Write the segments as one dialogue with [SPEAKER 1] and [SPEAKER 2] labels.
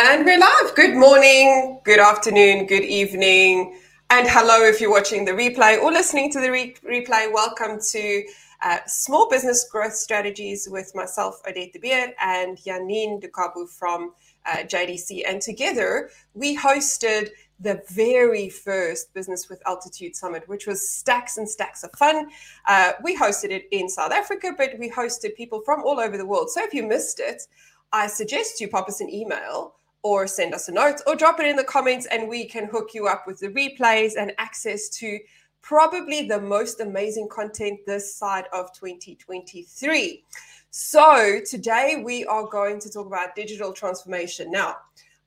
[SPEAKER 1] And we're live. Good morning, good afternoon, good evening, and hello if you're watching the replay or listening to the re- replay. Welcome to uh, Small Business Growth Strategies with myself, Odette de Beer, and Janine Do Cabo from uh, JDC. And together we hosted the very first Business with Altitude Summit, which was stacks and stacks of fun. Uh, we hosted it in South Africa, but we hosted people from all over the world. So if you missed it, I suggest you pop us an email or send us a note or drop it in the comments and we can hook you up with the replays and access to probably the most amazing content this side of 2023. So, today we are going to talk about digital transformation. Now,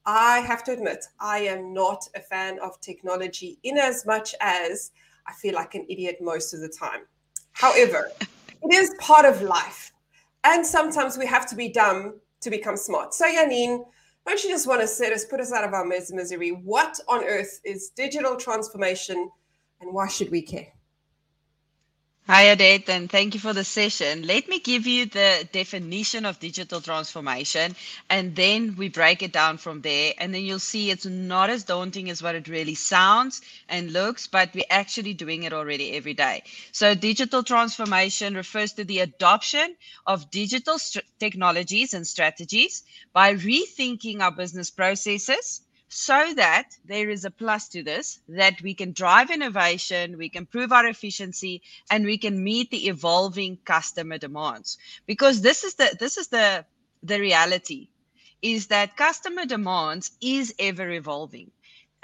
[SPEAKER 1] I have to admit, I am not a fan of technology in as much as I feel like an idiot most of the time. However, it is part of life. And sometimes we have to be dumb to become smart. So, Janine, don't you just want to set us, put us out of our misery? What on earth is digital transformation and why should we care?
[SPEAKER 2] Hi, Odette, and thank you for the session. Let me give you the definition of digital transformation, and then we break it down from there. And then you'll see it's not as daunting as what it really sounds and looks, but we're actually doing it already every day. So, digital transformation refers to the adoption of digital technologies and strategies by rethinking our business processes so that there is a plus to this that we can drive innovation we can prove our efficiency and we can meet the evolving customer demands. Because this is the this is the the reality is that customer demands is ever evolving.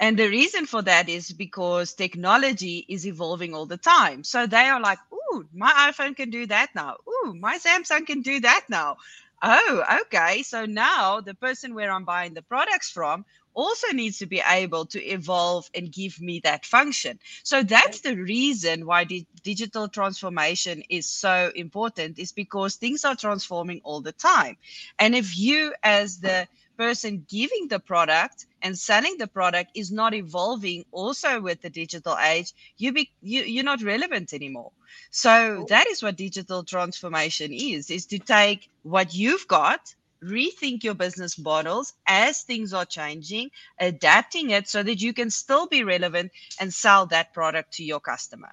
[SPEAKER 2] And the reason for that is because technology is evolving all the time. So they are like ooh my iphone can do that now. Ooh my samsung can do that now. Oh okay. So now the person where i'm buying the products from also needs to be able to evolve and give me that function. So that's the reason why the digital transformation is so important is because things are transforming all the time. And if you as the person giving the product and selling the product is not evolving also with the digital age you be you, you're not relevant anymore so that is what digital transformation is is to take what you've got rethink your business models as things are changing, adapting it so that you can still be relevant and sell that product to your customer.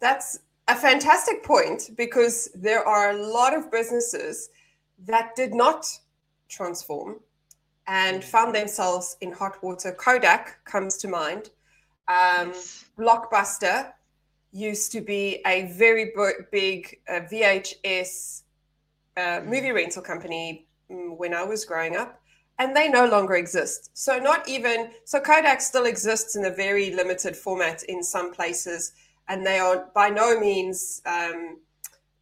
[SPEAKER 1] That's a fantastic point because there are a lot of businesses that did not transform and found themselves in hot water. Kodak comes to mind. Um, Blockbuster used to be a very big uh, VHS movie rental company mm, when I was growing up, and they no longer exist. So not even so Kodak still exists in a very limited format in some places, and they are by no means um,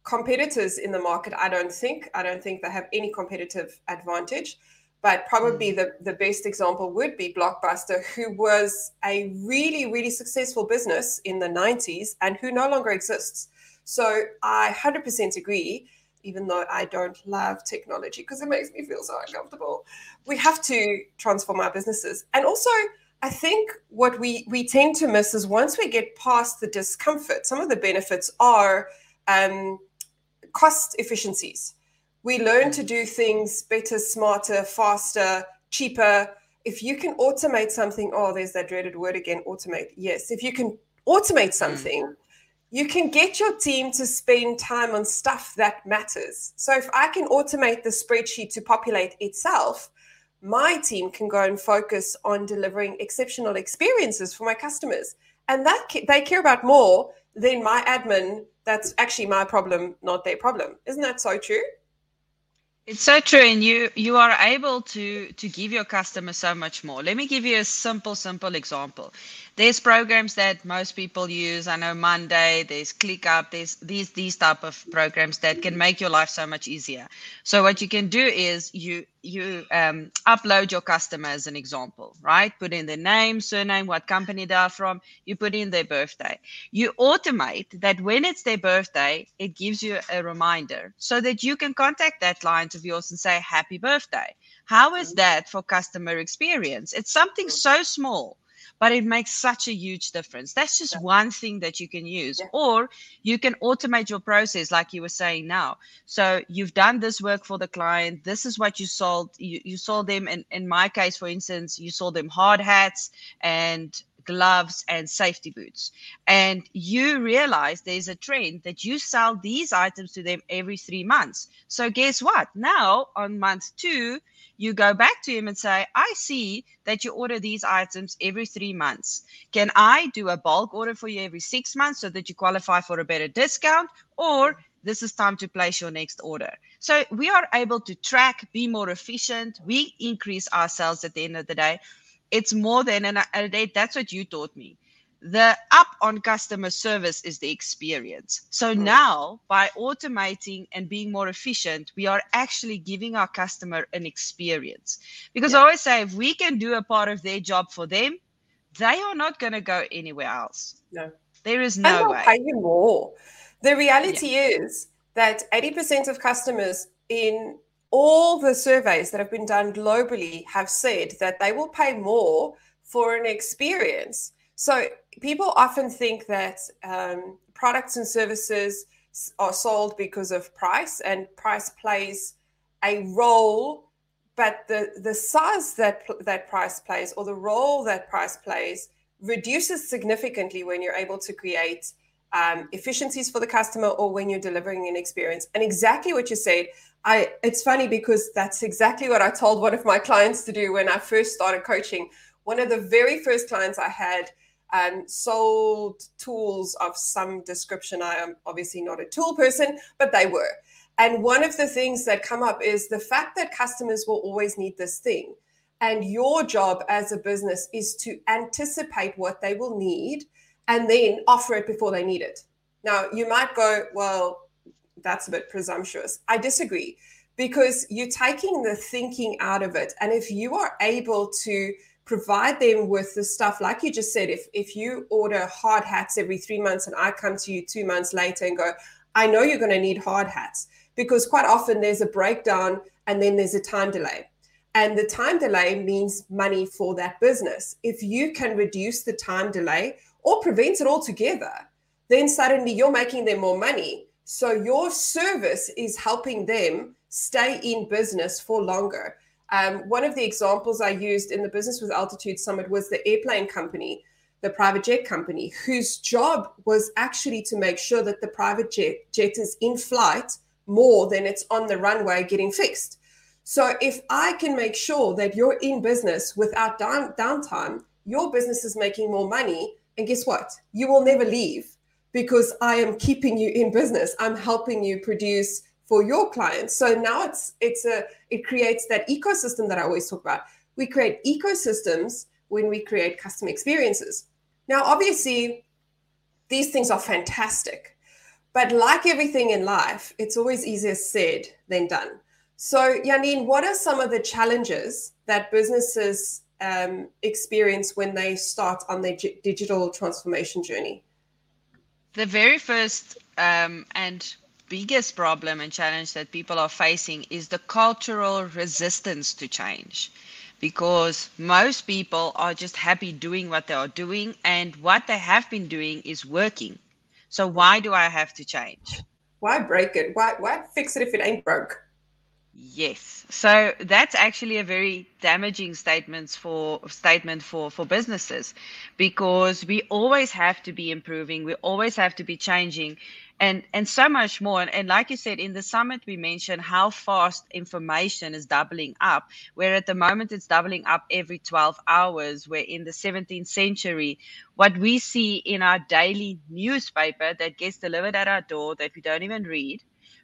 [SPEAKER 1] competitors in the market. I don't think. I don't think they have any competitive advantage. But probably mm. the, the best example would be Blockbuster, who was a really, really successful business in the 90s and who no longer exists. So I 100% agree even though I don't love technology because it makes me feel so uncomfortable. We have to transform our businesses. And also, I think what we, we tend to miss is once we get past the discomfort, some of the benefits are um, cost efficiencies. We learn to do things better, smarter, faster, cheaper. If you can automate something, oh, there's that dreaded word again automate. Yes. If you can automate hmm. something, you can get your team to spend time on stuff that matters. So if I can automate the spreadsheet to populate itself, my team can go and focus on delivering exceptional experiences for my customers. And that they care about more than my admin. That's actually my problem, not their problem. Isn't that so true?
[SPEAKER 2] It's so true, and you you are able to to give your customer so much more. Let me give you a simple simple example. There's programs that most people use. I know Monday. There's ClickUp. There's these these type of programs that can make your life so much easier. So what you can do is you you um, upload your customer as an example, right? Put in their name, surname, what company they are from. You put in their birthday. You automate that when it's their birthday, it gives you a reminder so that you can contact that client of yours and say, Happy birthday. How is that for customer experience? It's something so small but it makes such a huge difference. That's just yeah. one thing that you can use. Yeah. Or you can automate your process, like you were saying now. So you've done this work for the client. This is what you sold. You, you sold them, in, in my case, for instance, you sold them hard hats and gloves and safety boots and you realize there's a trend that you sell these items to them every three months so guess what now on month two you go back to him and say, I see that you order these items every three months. Can I do a bulk order for you every six months so that you qualify for a better discount? Or this is time to place your next order. So we are able to track, be more efficient. We increase our sales at the end of the day. It's more than, and that's what you taught me the up on customer service is the experience. So now, by automating and being more efficient, we are actually giving our customer an experience. Because yeah. I always say, if we can do a part of their job for them, they are not going to go anywhere else.
[SPEAKER 1] No,
[SPEAKER 2] there is no
[SPEAKER 1] and
[SPEAKER 2] way.
[SPEAKER 1] Pay you more. The reality yeah. is that 80% of customers in all the surveys that have been done globally have said that they will pay more for an experience. So people often think that um, products and services are sold because of price, and price plays a role. But the the size that that price plays, or the role that price plays, reduces significantly when you're able to create um, efficiencies for the customer or when you're delivering an experience. And exactly what you said, I it's funny because that's exactly what I told one of my clients to do when I first started coaching. One of the very first clients I had and sold tools of some description. I am obviously not a tool person, but they were. And one of the things that come up is the fact that customers will always need this thing. And your job as a business is to anticipate what they will need and then offer it before they need it. Now, you might go, well, that's a bit presumptuous. I disagree because you're taking the thinking out of it. And if you are able to provide them with the stuff like you just said if if you order hard hats every 3 months and I come to you 2 months later and go I know you're going to need hard hats because quite often there's a breakdown and then there's a time delay. And the time delay means money for that business. If you can reduce the time delay or prevent it altogether then suddenly you're making them more money. So your service is helping them stay in business for longer um, one of the examples I used in the Business with Altitude Summit was the airplane company, the private jet company, whose job was actually to make sure that the private jet, jet is in flight more than it's on the runway getting fixed. So if I can make sure that you're in business without down, downtime, your business is making more money. And guess what? You will never leave because I am keeping you in business. I'm helping you produce for your clients. So now it's it's a it creates that ecosystem that I always talk about. We create ecosystems when we create custom experiences. Now, obviously, these things are fantastic, but like everything in life, it's always easier said than done. So, Janine, what are some of the challenges that businesses um, experience when they start on their g- digital transformation journey?
[SPEAKER 2] The very first um, and biggest problem and challenge that people are facing is the cultural resistance to change because most people are just happy doing what they are doing and what they have been doing is working. So why do I have to change?
[SPEAKER 1] Why break it? Why why fix it if it ain't broke?
[SPEAKER 2] Yes. So that's actually a very damaging statements for statement for for businesses because we always have to be improving, we always have to be changing and and so much more. And, and, like you said in the summit we mentioned how fast information is doubling up where at the moment it's doubling up every 12 hours where in the 17th century what we see in our daily newspaper that gets delivered at our door that we don't even read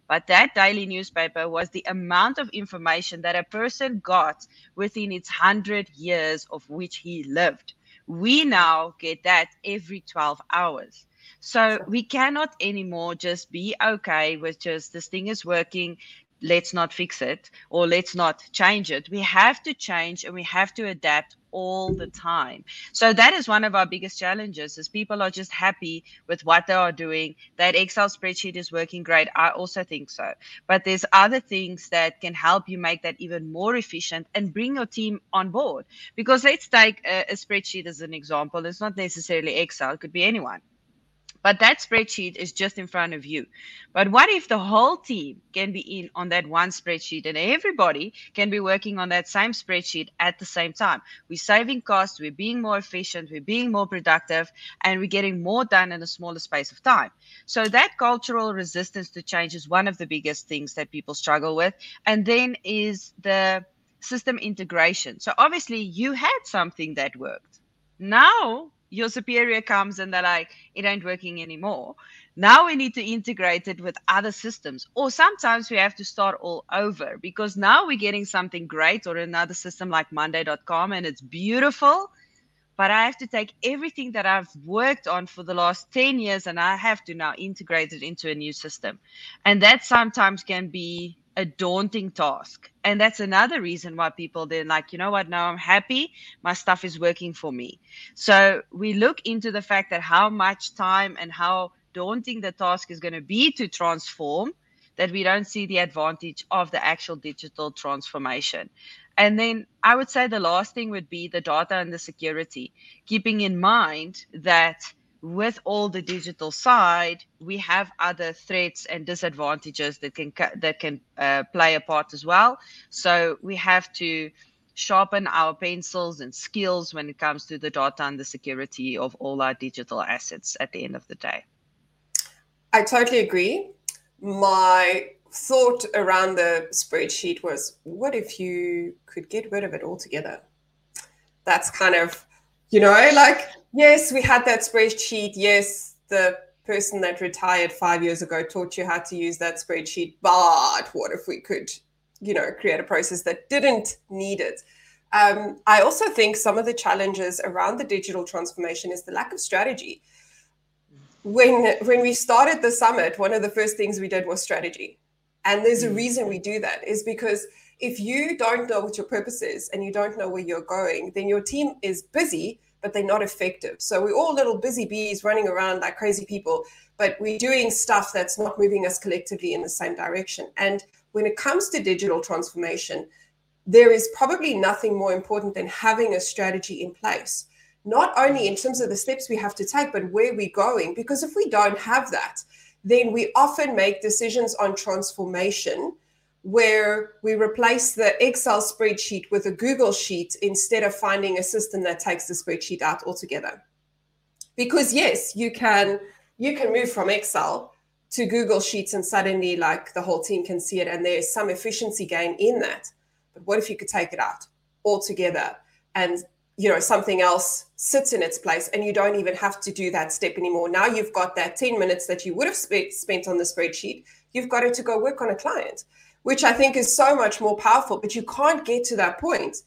[SPEAKER 2] but that daily newspaper was the amount of information that a person got within its 100 years of which he lived. We now get that every 12 hours so we cannot anymore just be okay with just this thing is working. let's not fix it or let's not change it. We have to change and we have to adapt all the time. So that is one of our biggest challenges is people are just happy with what they are doing. That Excel spreadsheet is working great. I also think so. But there's other things that can help you make that even more efficient and bring your team on board. Because let's take a, a spreadsheet as an example. It's not necessarily Excel, it could be anyone. But that spreadsheet is just in front of you. But what if the whole team can be in on that one spreadsheet and everybody can be working on that same spreadsheet at the same time? We're saving costs, we're being more efficient, we're being more productive, and we're getting more done in a smaller space of time. So that cultural resistance to change is one of the biggest things that people struggle with. And then is the system integration. So obviously you had something that worked. Now your superior comes and they're like, it ain't working anymore. Now we need to integrate it with other systems. Or sometimes we have to start all over because now we're getting something great or another system like Monday.com and it's beautiful. But I have to take everything that I've worked on for the last 10 years and I have to now integrate it into a new system. And that sometimes can be a daunting task. And that's another reason why people then like, you know what, now I'm happy, my stuff is working for me. So we look into the fact that how much time and how daunting the task is going to be to transform that we don't see the advantage of the actual digital transformation. And then I would say the last thing would be the data and the security, keeping in mind that with all the digital side, we have other threats and disadvantages that can that can uh, play a part as well. So we have to sharpen our pencils and skills when it comes to the data and the security of all our digital assets at the end of the day.
[SPEAKER 1] I totally agree. My thought around the spreadsheet was what if you could get rid of it altogether? That's kind of, you know, like Yes, we had that spreadsheet. Yes, the person that retired five years ago taught you how to use that spreadsheet. But what if we could, you know, create a process that didn't need it? Um, I also think some of the challenges around the digital transformation is the lack of strategy. When when we started the summit, one of the first things we did was strategy, and there's a mm. reason we do that. Is because if you don't know what your purpose is and you don't know where you're going, then your team is busy but they're not effective. So we're all little busy bees running around like crazy people, but we're doing stuff that's not moving us collectively in the same direction. And when it comes to digital transformation, there is probably nothing more important than having a strategy in place, not only in terms of the steps we have to take, but where we're going. Because if we don't have that, then we often make decisions on transformation where we replace the Excel spreadsheet with a Google sheet instead of finding a system that takes the spreadsheet out altogether. Because yes, you can you can move from Excel to Google Sheets and suddenly like the whole team can see it and there's some efficiency gain in that. But what if you could take it out altogether and you know something else sits in its place and you don't even have to do that step anymore. Now you've got that 10 minutes that you would have spent spent on the spreadsheet, you've got it to go work on a client which I think is so much more powerful. But you can't get to that point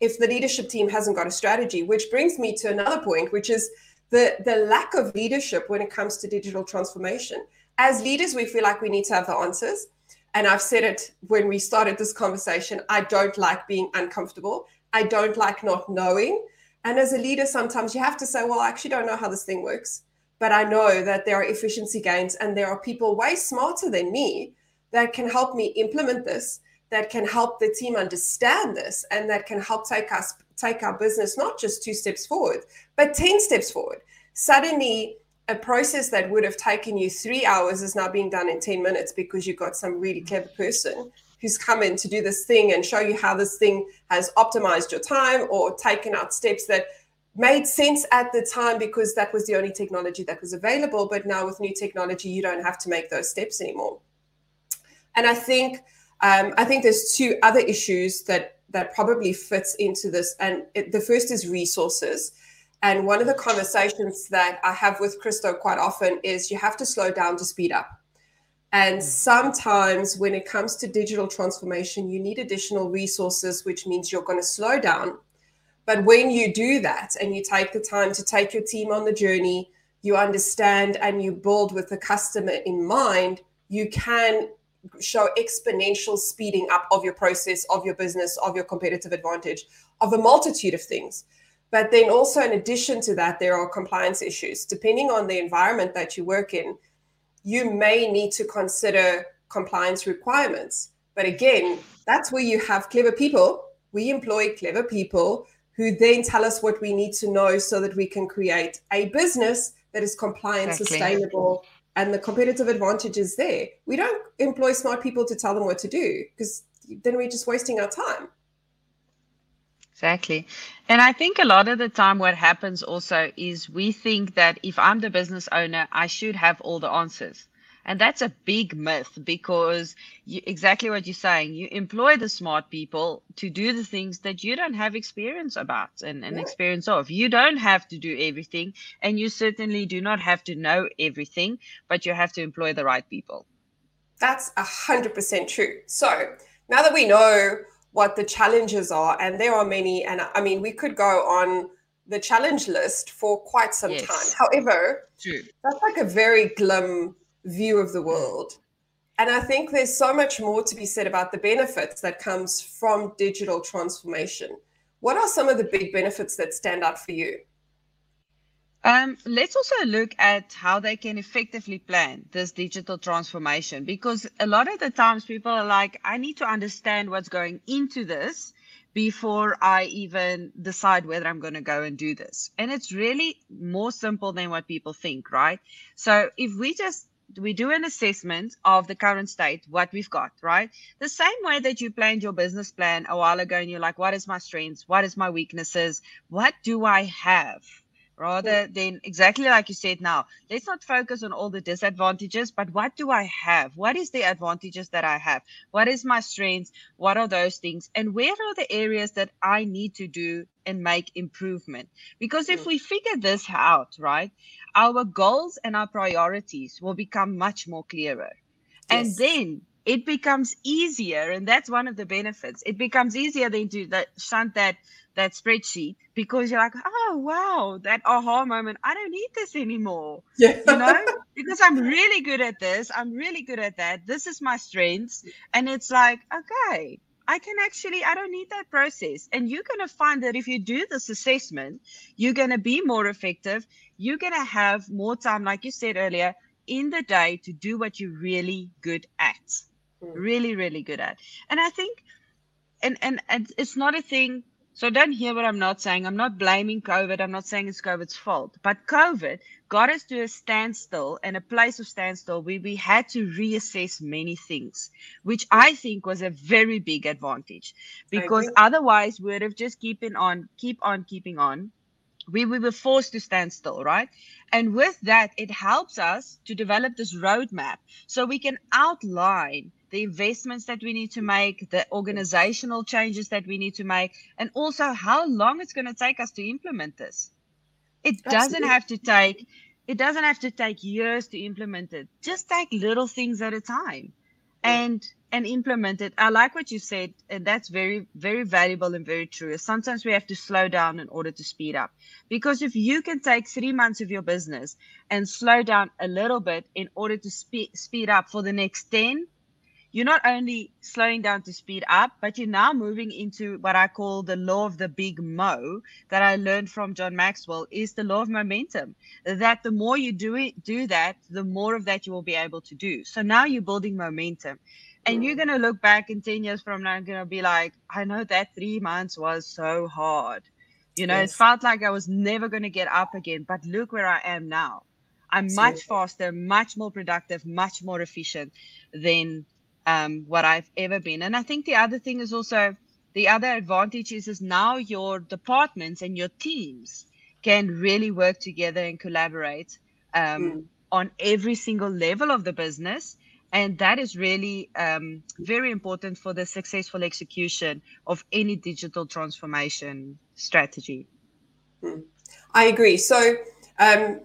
[SPEAKER 1] if the leadership team hasn't got a strategy, which brings me to another point, which is the, the lack of leadership when it comes to digital transformation. As leaders, we feel like we need to have the answers. And I've said it when we started this conversation I don't like being uncomfortable, I don't like not knowing. And as a leader, sometimes you have to say, well, I actually don't know how this thing works. But I know that there are efficiency gains and there are people way smarter than me that can help me implement this that can help the team understand this and that can help take us take our business not just two steps forward but 10 steps forward. Suddenly a process that would have taken you three hours is now being done in 10 minutes because you've got some really clever person who's come in to do this thing and show you how this thing has optimized your time or taken out steps that made sense at the time because that was the only technology that was available but now with new technology you don't have to make those steps anymore and I think um, I think there's two other issues that that probably fits into this. And it, the first is resources. And one of the conversations that I have with Christo quite often is you have to slow down to speed up. And mm. sometimes when it comes to digital transformation, you need additional resources, which means you're going to slow down. But when you do that and you take the time to take your team on the journey, you understand and you build with the customer in mind, you can show exponential speeding up of your process, of your business, of your competitive advantage, of a multitude of things. But then also, in addition to that, there are compliance issues. Depending on the environment that you work in, you may need to consider compliance requirements. But again, that's where you have clever people. We employ clever people who then tell us what we need to know so that we can create a business that is compliant, exactly. sustainable, and the competitive advantage is there. We don't employ smart people to tell them what to do because then we're just wasting our time.
[SPEAKER 2] Exactly. And I think a lot of the time, what happens also is we think that if I'm the business owner, I should have all the answers. And that's a big myth because you, exactly what you're saying, you employ the smart people to do the things that you don't have experience about and, and yeah. experience of. You don't have to do everything, and you certainly do not have to know everything, but you have to employ the right people.
[SPEAKER 1] That's a hundred percent true. So now that we know what the challenges are, and there are many, and I mean, we could go on the challenge list for quite some yes. time. However, True. that's like a very glim view of the world. And I think there's so much more to be said about the benefits that comes from digital transformation. What are some of the big benefits that stand out for you?
[SPEAKER 2] Um, let's also look at how they can effectively plan this digital transformation because a lot of the times people are like, I need to understand what's going into this before I even decide whether I'm going to go and do this. And it's really more simple than what people think, right? So if we just we do an assessment of the current state, what we've got, right? The same way that you planned your business plan a while ago and you're like, what is my strengths? What is my weaknesses? What do I have? Rather than exactly like you said now, let's not focus on all the disadvantages, but what do I have? What is the advantages that I have? What is my strengths? What are those things? And where are the areas that I need to do and make improvement? Because if mm. we figure this out, right, our goals and our priorities will become much more clearer. Yes. And then it becomes easier, and that's one of the benefits. It becomes easier than to that, shunt that that spreadsheet because you're like, oh wow, that aha moment. I don't need this anymore. Yeah. You know, because I'm really good at this. I'm really good at that. This is my strengths. And it's like, okay, I can actually, I don't need that process. And you're going to find that if you do this assessment, you're going to be more effective. You're going to have more time, like you said earlier, in the day to do what you're really good at. Mm. Really, really good at. And I think, and, and, and it's not a thing. So don't hear what I'm not saying. I'm not blaming COVID. I'm not saying it's COVID's fault. But COVID got us to a standstill and a place of standstill where we had to reassess many things, which I think was a very big advantage because otherwise we would have just keeping on, keep on keeping on. We, we were forced to stand still, right? And with that, it helps us to develop this roadmap so we can outline the investments that we need to make, the organizational changes that we need to make, and also how long it's going to take us to implement this. It doesn't have to take it doesn't have to take years to implement it. Just take little things at a time and and implement it. I like what you said, and that's very, very valuable and very true. Sometimes we have to slow down in order to speed up. Because if you can take three months of your business and slow down a little bit in order to speed speed up for the next 10, you're not only slowing down to speed up, but you're now moving into what I call the law of the big mo that I learned from John Maxwell is the law of momentum. That the more you do it, do that, the more of that you will be able to do. So now you're building momentum. And you're gonna look back in 10 years from now and gonna be like, I know that three months was so hard. You know, yes. it felt like I was never gonna get up again, but look where I am now. I'm much faster, much more productive, much more efficient than um, what I've ever been. And I think the other thing is also the other advantage is, is now your departments and your teams can really work together and collaborate um, mm. on every single level of the business. And that is really um, very important for the successful execution of any digital transformation strategy.
[SPEAKER 1] Mm. I agree. So um,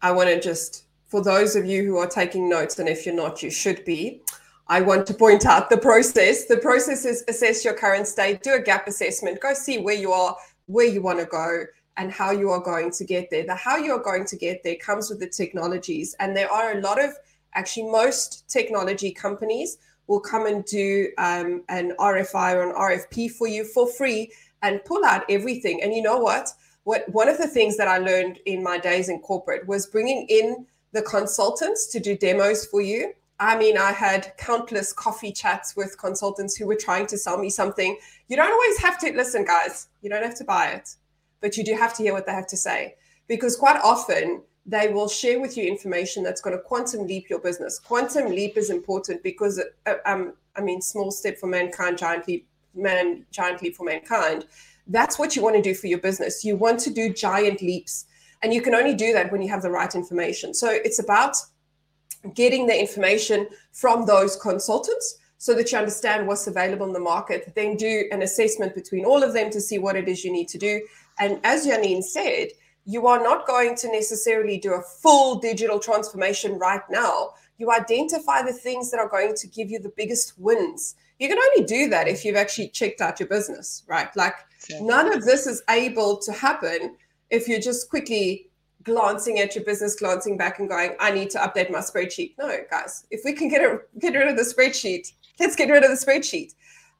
[SPEAKER 1] I want to just, for those of you who are taking notes, and if you're not, you should be, I want to point out the process. The process is assess your current state, do a gap assessment, go see where you are, where you want to go, and how you are going to get there. The how you are going to get there comes with the technologies. And there are a lot of, actually, most technology companies will come and do um, an RFI or an RFP for you for free and pull out everything. And you know what? What one of the things that I learned in my days in corporate was bringing in the consultants to do demos for you. I mean, I had countless coffee chats with consultants who were trying to sell me something. You don't always have to listen, guys. You don't have to buy it, but you do have to hear what they have to say because quite often they will share with you information that's going to quantum leap your business. Quantum leap is important because, uh, um, I mean, small step for mankind, giant leap, man, giant leap for mankind. That's what you want to do for your business. You want to do giant leaps, and you can only do that when you have the right information. So it's about getting the information from those consultants so that you understand what's available in the market. Then do an assessment between all of them to see what it is you need to do. And as Janine said, you are not going to necessarily do a full digital transformation right now. You identify the things that are going to give you the biggest wins. You can only do that if you've actually checked out your business, right? Like none of this is able to happen if you're just quickly glancing at your business, glancing back and going, I need to update my spreadsheet. No, guys, if we can get, a, get rid of the spreadsheet, let's get rid of the spreadsheet.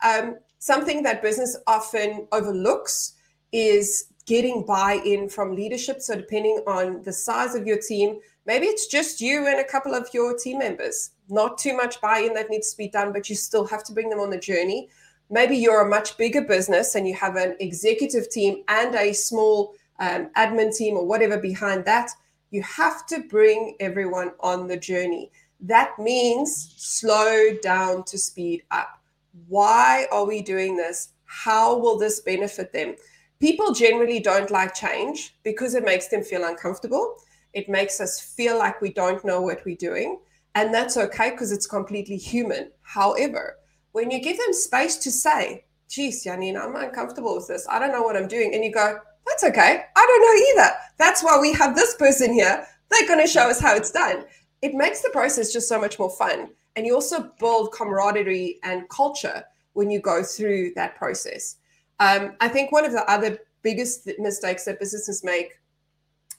[SPEAKER 1] Um, something that business often overlooks is getting buy-in from leadership. So depending on the size of your team, maybe it's just you and a couple of your team members. Not too much buy-in that needs to be done, but you still have to bring them on the journey. Maybe you're a much bigger business and you have an executive team and a small um, admin team or whatever behind that. You have to bring everyone on the journey. That means slow down to speed up. Why are we doing this? How will this benefit them? People generally don't like change because it makes them feel uncomfortable. It makes us feel like we don't know what we're doing. And that's okay because it's completely human. However, when you give them space to say, geez, Janine, I'm uncomfortable with this. I don't know what I'm doing. And you go, that's okay. I don't know either. That's why we have this person here. They're going to show us how it's done. It makes the process just so much more fun. And you also build camaraderie and culture when you go through that process. Um, I think one of the other biggest mistakes that businesses make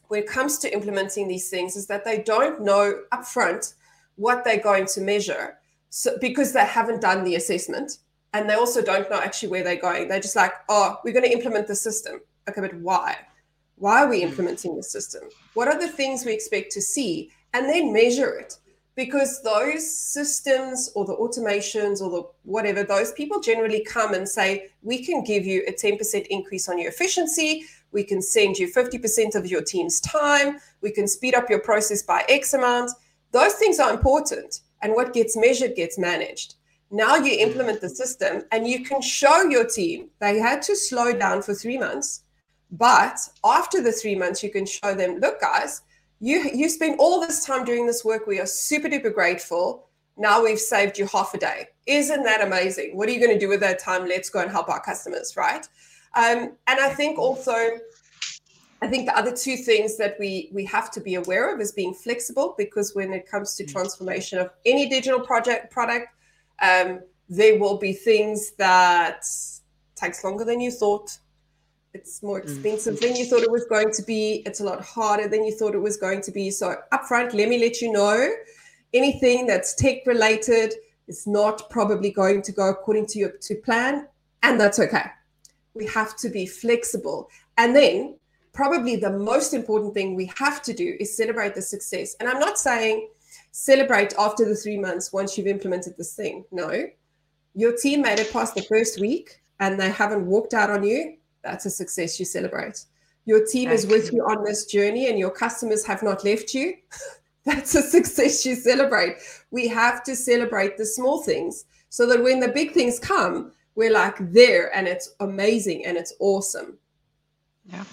[SPEAKER 1] when it comes to implementing these things is that they don't know upfront what they're going to measure so, because they haven't done the assessment and they also don't know actually where they're going. They're just like, oh, we're going to implement the system. Okay, but why? Why are we hmm. implementing the system? What are the things we expect to see? And then measure it because those systems or the automations or the whatever, those people generally come and say, we can give you a 10% increase on your efficiency. We can send you 50% of your team's time. We can speed up your process by X amount. Those things are important. And what gets measured gets managed. Now you implement the system and you can show your team they had to slow down for three months. But after the three months, you can show them, look, guys, you you spend all this time doing this work. We are super duper grateful. Now we've saved you half a day. Isn't that amazing? What are you going to do with that time? Let's go and help our customers, right? Um, and I think also, I think the other two things that we we have to be aware of is being flexible because when it comes to transformation of any digital project product, um, there will be things that takes longer than you thought it's more mm. expensive mm. than you thought it was going to be. It's a lot harder than you thought it was going to be. So, upfront, let me let you know anything that's tech related is not probably going to go according to your to plan, and that's okay. We have to be flexible. And then, probably the most important thing we have to do is celebrate the success. And I'm not saying celebrate after the three months once you've implemented this thing. No, your team made it past the first week and they haven't walked out on you that's a success you celebrate. Your team is with you on this journey and your customers have not left you. that's a success you celebrate. We have to celebrate the small things so that when the big things come, we're like there and it's amazing and it's awesome.
[SPEAKER 2] Yeah.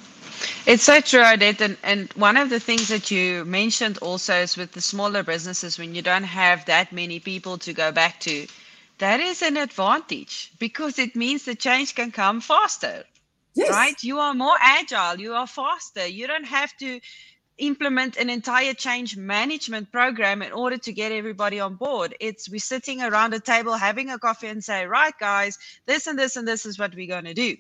[SPEAKER 2] It's so true, Odette. And, and one of the things that you mentioned also is with the smaller businesses, when you don't have that many people to go back to, that is an advantage because it means the change can come faster. Yes. Right? You are more agile, you are faster. You don't have to implement an entire change management program in order to get everybody on board. It's we're sitting around a table having a coffee and say, right, guys, this and this and this is what we're going to do.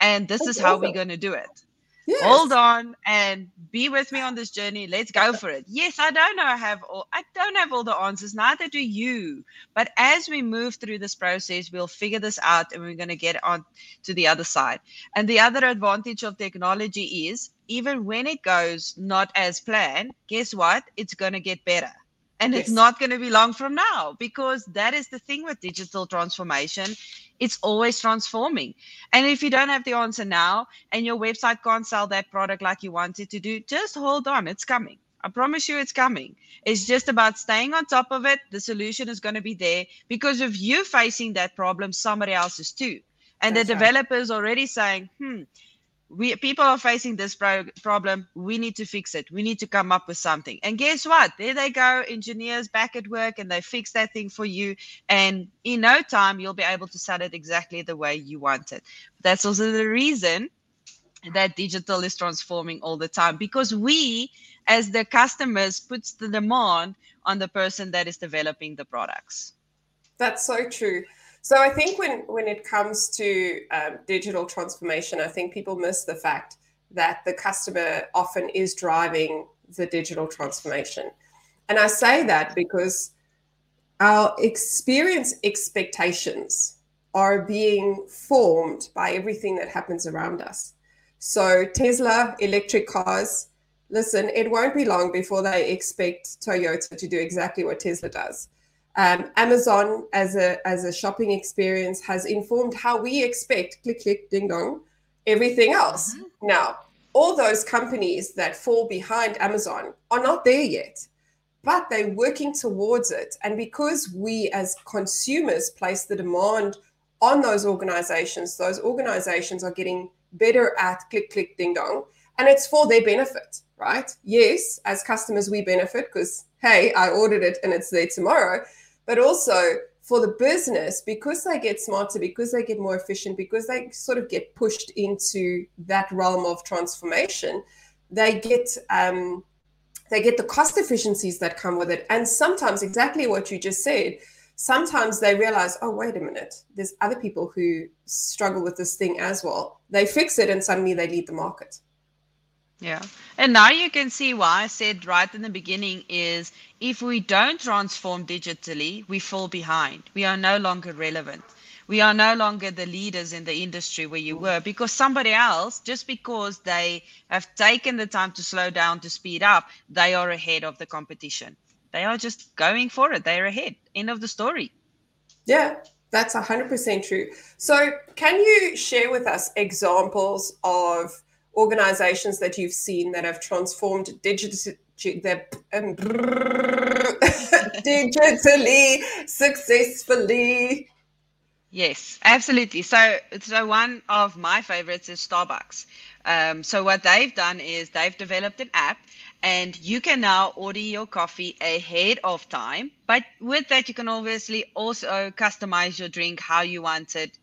[SPEAKER 2] And this That's is how awesome. we're going to do it. Yes. Hold on and be with me on this journey. Let's go for it. Yes, I don't know I have all I don't have all the answers, neither do you. But as we move through this process, we'll figure this out and we're going to get on to the other side. And the other advantage of technology is even when it goes not as planned, guess what? It's going to get better. And yes. it's not going to be long from now because that is the thing with digital transformation it's always transforming. And if you don't have the answer now and your website can't sell that product like you wanted to do, just hold on. It's coming. I promise you it's coming. It's just about staying on top of it. The solution is going to be there because if you facing that problem, somebody else is too. And That's the developers right. already saying, hmm, we people are facing this pro- problem. We need to fix it. We need to come up with something. And guess what? There they go engineers back at work and they fix that thing for you. And in no time you'll be able to sell it exactly the way you want it. That's also the reason that digital is transforming all the time because we as the customers puts the demand on the person that is developing the products.
[SPEAKER 1] That's so true so I think when when it comes to um, digital transformation, I think people miss the fact that the customer often is driving the digital transformation, and I say that because our experience expectations are being formed by everything that happens around us. So Tesla electric cars, listen, it won't be long before they expect Toyota to do exactly what Tesla does. Um, Amazon as a as a shopping experience has informed how we expect click click ding dong everything else. Mm-hmm. Now, all those companies that fall behind Amazon are not there yet, but they're working towards it. And because we as consumers place the demand on those organizations, those organizations are getting better at click click ding dong, and it's for their benefit, right? Yes, as customers we benefit because hey, I ordered it and it's there tomorrow. But also for the business because they get smarter because they get more efficient because they sort of get pushed into that realm of transformation they get um, they get the cost efficiencies that come with it. And sometimes exactly what you just said sometimes they realize oh wait a minute there's other people who struggle with this thing as well. They fix it and suddenly they lead the market
[SPEAKER 2] yeah. And now you can see why I said right in the beginning is if we don't transform digitally, we fall behind. We are no longer relevant. We are no longer the leaders in the industry where you were because somebody else, just because they have taken the time to slow down to speed up, they are ahead of the competition. They are just going for it. They're ahead. End of the story.
[SPEAKER 1] Yeah, that's 100% true. So, can you share with us examples of organizations that you've seen that have transformed digitally, um, digitally successfully?
[SPEAKER 2] Yes, absolutely. So, so one of my favorites is Starbucks. Um, so what they've done is they've developed an app and you can now order your coffee ahead of time. But with that, you can obviously also customize your drink how you want it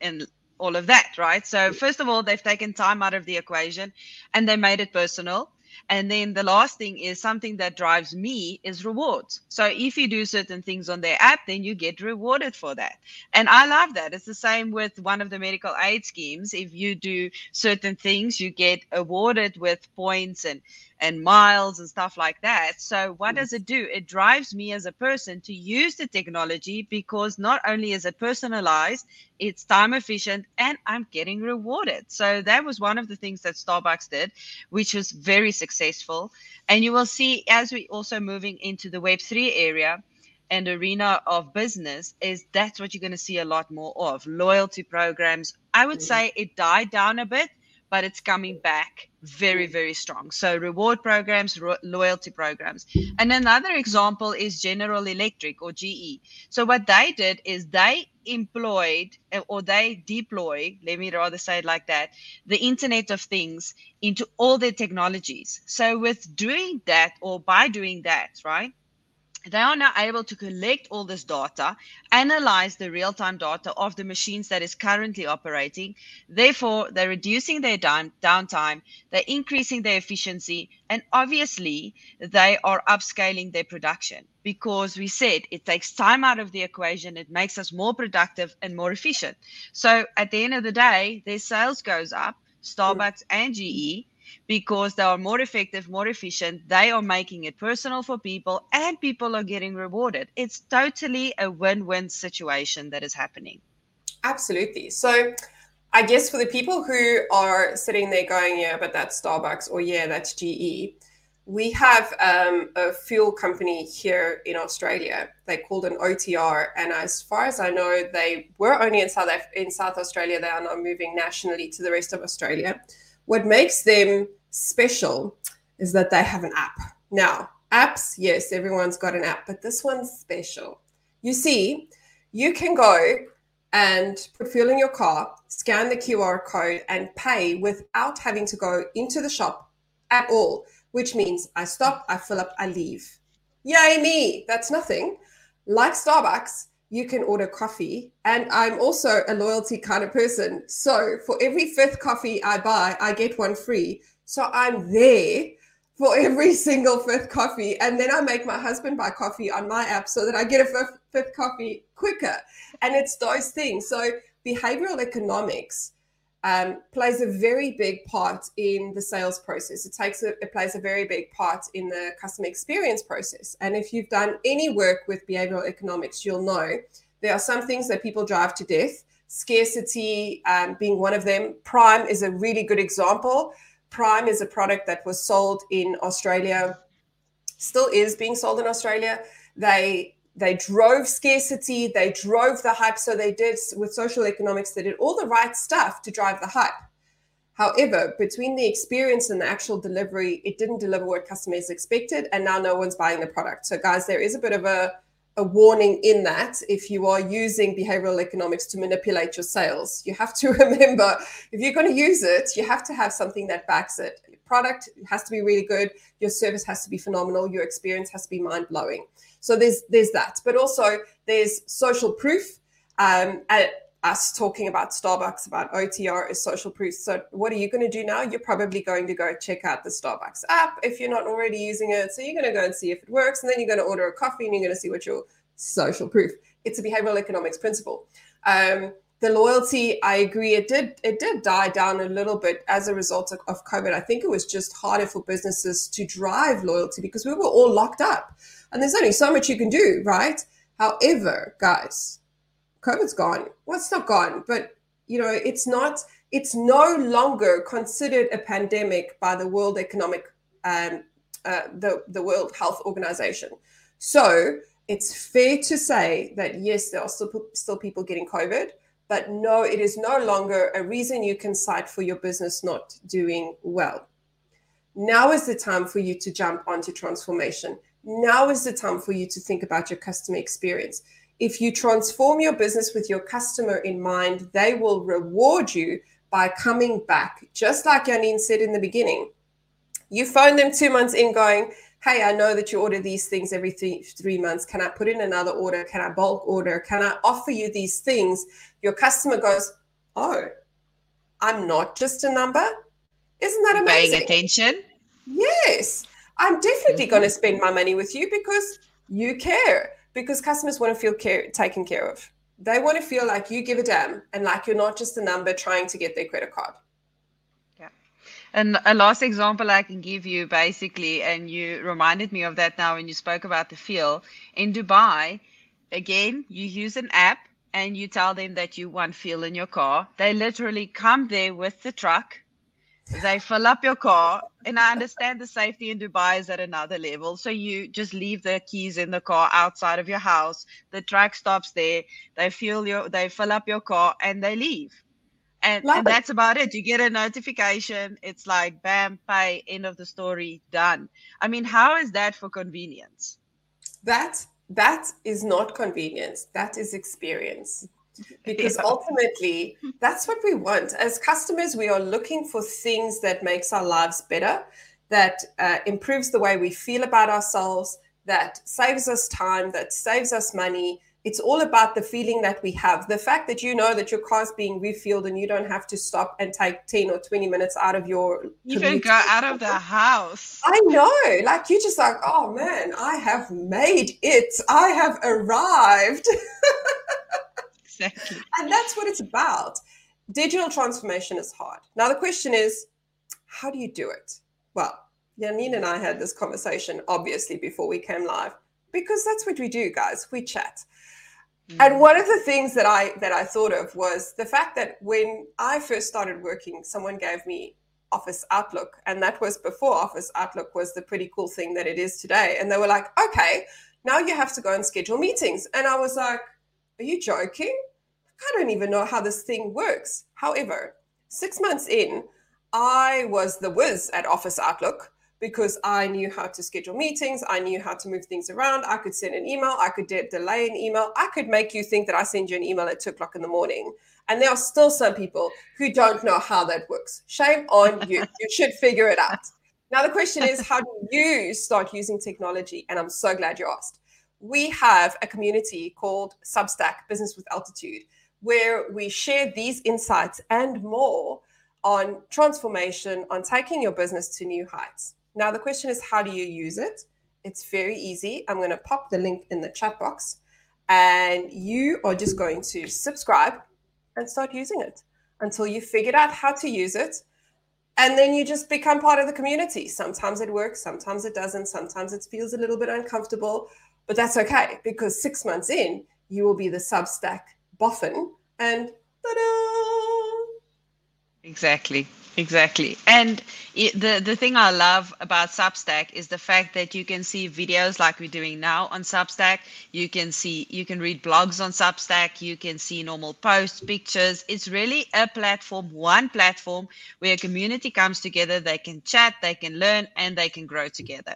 [SPEAKER 2] and all of that, right? So, first of all, they've taken time out of the equation and they made it personal. And then the last thing is something that drives me is rewards. So if you do certain things on their app, then you get rewarded for that. And I love that. It's the same with one of the medical aid schemes. If you do certain things, you get awarded with points and and miles and stuff like that. So, what does it do? It drives me as a person to use the technology because not only is it personalized, it's time efficient, and I'm getting rewarded. So, that was one of the things that Starbucks did, which was very successful. And you will see as we also moving into the Web3 area, and arena of business is that's what you're going to see a lot more of loyalty programs i would say it died down a bit but it's coming back very very strong. So reward programs ro- loyalty programs. And another example is general electric or ge so what they did is they employed uh, or they deploy let me rather say it like that the internet of things into all their technologies. So with doing that or by doing that right they are now able to collect all this data, analyze the real time data of the machines that is currently operating. Therefore, they're reducing their down, downtime, they're increasing their efficiency, and obviously, they are upscaling their production because we said it takes time out of the equation, it makes us more productive and more efficient. So, at the end of the day, their sales goes up Starbucks and GE because they are more effective, more efficient. They are making it personal for people and people are getting rewarded. It's totally a win win situation that is happening.
[SPEAKER 1] Absolutely. So, I guess for the people who are sitting there going, yeah, but that's Starbucks or yeah, that's GE, we have um, a fuel company here in Australia. They called an OTR, and as far as I know, they were only in South in South Australia. They are now moving nationally to the rest of Australia. What makes them special is that they have an app. Now, apps, yes, everyone's got an app, but this one's special. You see, you can go and put fuel in your car, scan the QR code, and pay without having to go into the shop at all, which means I stop, I fill up, I leave. Yay, me! That's nothing. Like Starbucks, you can order coffee. And I'm also a loyalty kind of person. So for every fifth coffee I buy, I get one free. So I'm there for every single fifth coffee. And then I make my husband buy coffee on my app so that I get a fifth, fifth coffee quicker. And it's those things. So behavioral economics um, plays a very big part in the sales process. It takes a, it plays a very big part in the customer experience process. And if you've done any work with behavioral economics, you'll know there are some things that people drive to death. Scarcity um, being one of them. Prime is a really good example. Prime is a product that was sold in Australia, still is being sold in Australia. They they drove scarcity, they drove the hype. So they did with social economics, they did all the right stuff to drive the hype. However, between the experience and the actual delivery, it didn't deliver what customers expected, and now no one's buying the product. So, guys, there is a bit of a a warning in that if you are using behavioral economics to manipulate your sales. You have to remember if you're going to use it, you have to have something that backs it. Your product has to be really good, your service has to be phenomenal, your experience has to be mind blowing. So there's there's that, but also there's social proof. Um, at us talking about Starbucks about OTR is social proof. So what are you going to do now? You're probably going to go check out the Starbucks app if you're not already using it. So you're going to go and see if it works, and then you're going to order a coffee and you're going to see what your social proof. It's a behavioral economics principle. Um, the loyalty, I agree, it did it did die down a little bit as a result of, of COVID. I think it was just harder for businesses to drive loyalty because we were all locked up, and there's only so much you can do, right? However, guys, COVID's gone. Well, it's not gone, but you know, it's not. It's no longer considered a pandemic by the World Economic, um, uh, the the World Health Organization. So it's fair to say that yes, there are still still people getting COVID, but no, it is no longer a reason you can cite for your business not doing well. Now is the time for you to jump onto transformation. Now is the time for you to think about your customer experience if you transform your business with your customer in mind, they will reward you by coming back. Just like Janine said in the beginning, you phone them two months in going, Hey, I know that you order these things every three, three months. Can I put in another order? Can I bulk order? Can I offer you these things? Your customer goes, Oh, I'm not just a number. Isn't that amazing?
[SPEAKER 2] Paying attention.
[SPEAKER 1] Yes. I'm definitely mm-hmm. going to spend my money with you because you care because customers want to feel care, taken care of. They want to feel like you give a damn and like you're not just a number trying to get their credit card.
[SPEAKER 2] Yeah. And a last example I can give you basically, and you reminded me of that now when you spoke about the feel in Dubai. Again, you use an app and you tell them that you want fuel in your car. They literally come there with the truck they fill up your car and i understand the safety in dubai is at another level so you just leave the keys in the car outside of your house. The truck stops there they fill your they fill up your car and they leave. And, and that's about it. You get a notification it's like bam pay end of the story done. I mean how is that for convenience?
[SPEAKER 1] That that is not convenience. That is experience because yeah. ultimately that's what we want. As customers we are looking for things that makes our lives better that uh, improves the way we feel about ourselves that saves us time that saves us money. It's all about the feeling that we have. The fact that you know that your car's being refueled and you don't have to stop and take 10 or 20 minutes out of your
[SPEAKER 2] even go out of the house.
[SPEAKER 1] I know. Like you just like oh man i have made it. I have arrived
[SPEAKER 2] exactly.
[SPEAKER 1] And that's what it's about. digital transformation is hard. Now, the question is, how do you do it? Well, Janine and I had this conversation, obviously, before we came live, because that's what we do, guys. We chat. Mm-hmm. And one of the things that I that I thought of was the fact that when I first started working, someone gave me Office Outlook, and that was before Office Outlook was the pretty cool thing that it is today. And they were like, "Okay, now you have to go and schedule meetings." And I was like, "Are you joking? I don't even know how this thing works." However, six months in, I was the whiz at Office Outlook because I knew how to schedule meetings. I knew how to move things around. I could send an email. I could de- delay an email. I could make you think that I send you an email at two o'clock in the morning. And there are still some people who don't know how that works. Shame on you. you should figure it out. Now, the question is, how do you start using technology? And I'm so glad you asked. We have a community called Substack Business with Altitude, where we share these insights and more on transformation, on taking your business to new heights. Now, the question is, how do you use it? It's very easy. I'm going to pop the link in the chat box, and you are just going to subscribe and start using it until you figured out how to use it. And then you just become part of the community. Sometimes it works, sometimes it doesn't, sometimes it feels a little bit uncomfortable, but that's okay because six months in, you will be the Substack boffin and ta-da!
[SPEAKER 2] Exactly. Exactly. And the the thing I love about Substack is the fact that you can see videos like we're doing now on Substack. You can see you can read blogs on Substack, you can see normal posts, pictures. It's really a platform, one platform where a community comes together, they can chat, they can learn and they can grow together.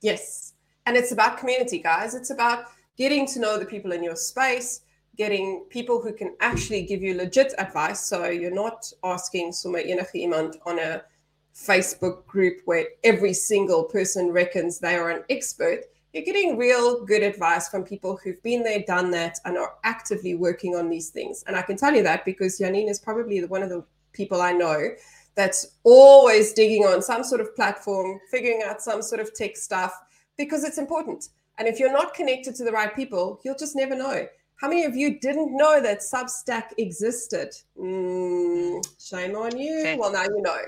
[SPEAKER 1] Yes. And it's about community, guys. It's about getting to know the people in your space getting people who can actually give you legit advice. So you're not asking somewhere iemand on a Facebook group where every single person reckons they are an expert. You're getting real good advice from people who've been there, done that, and are actively working on these things. And I can tell you that because Janine is probably one of the people I know that's always digging on some sort of platform, figuring out some sort of tech stuff because it's important. And if you're not connected to the right people, you'll just never know. How many of you didn't know that Substack existed? Mm, shame on you. Okay. Well, now you know.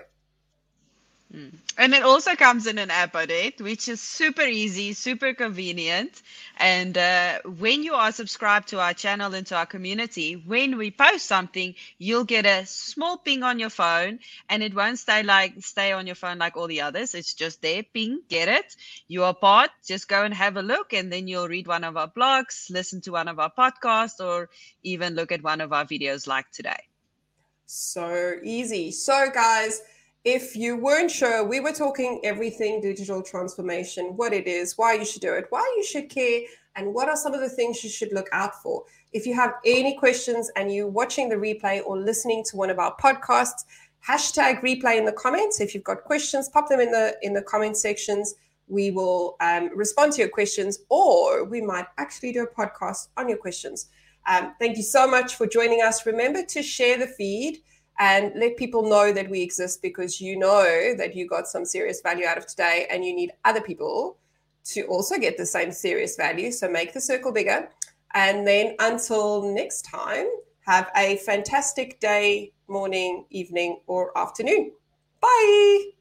[SPEAKER 2] Mm. And it also comes in an app, Odette, which is super easy, super convenient. And uh, when you are subscribed to our channel and to our community, when we post something, you'll get a small ping on your phone, and it won't stay like stay on your phone like all the others. It's just there, ping, get it. You are part. Just go and have a look, and then you'll read one of our blogs, listen to one of our podcasts, or even look at one of our videos like today.
[SPEAKER 1] So easy. So, guys if you weren't sure, we were talking everything digital transformation, what it is, why you should do it, why you should care, and what are some of the things you should look out for. If you have any questions and you're watching the replay or listening to one of our podcasts, hashtag replay in the comments. If you've got questions, pop them in the in the comment sections. We will um, respond to your questions, or we might actually do a podcast on your questions. Um, thank you so much for joining us. Remember to share the feed and let people know that we exist because you know that you got some serious value out of today and you need other people to also get the same serious value. So make the circle bigger. And then until next time, have a fantastic day, morning, evening, or afternoon. Bye.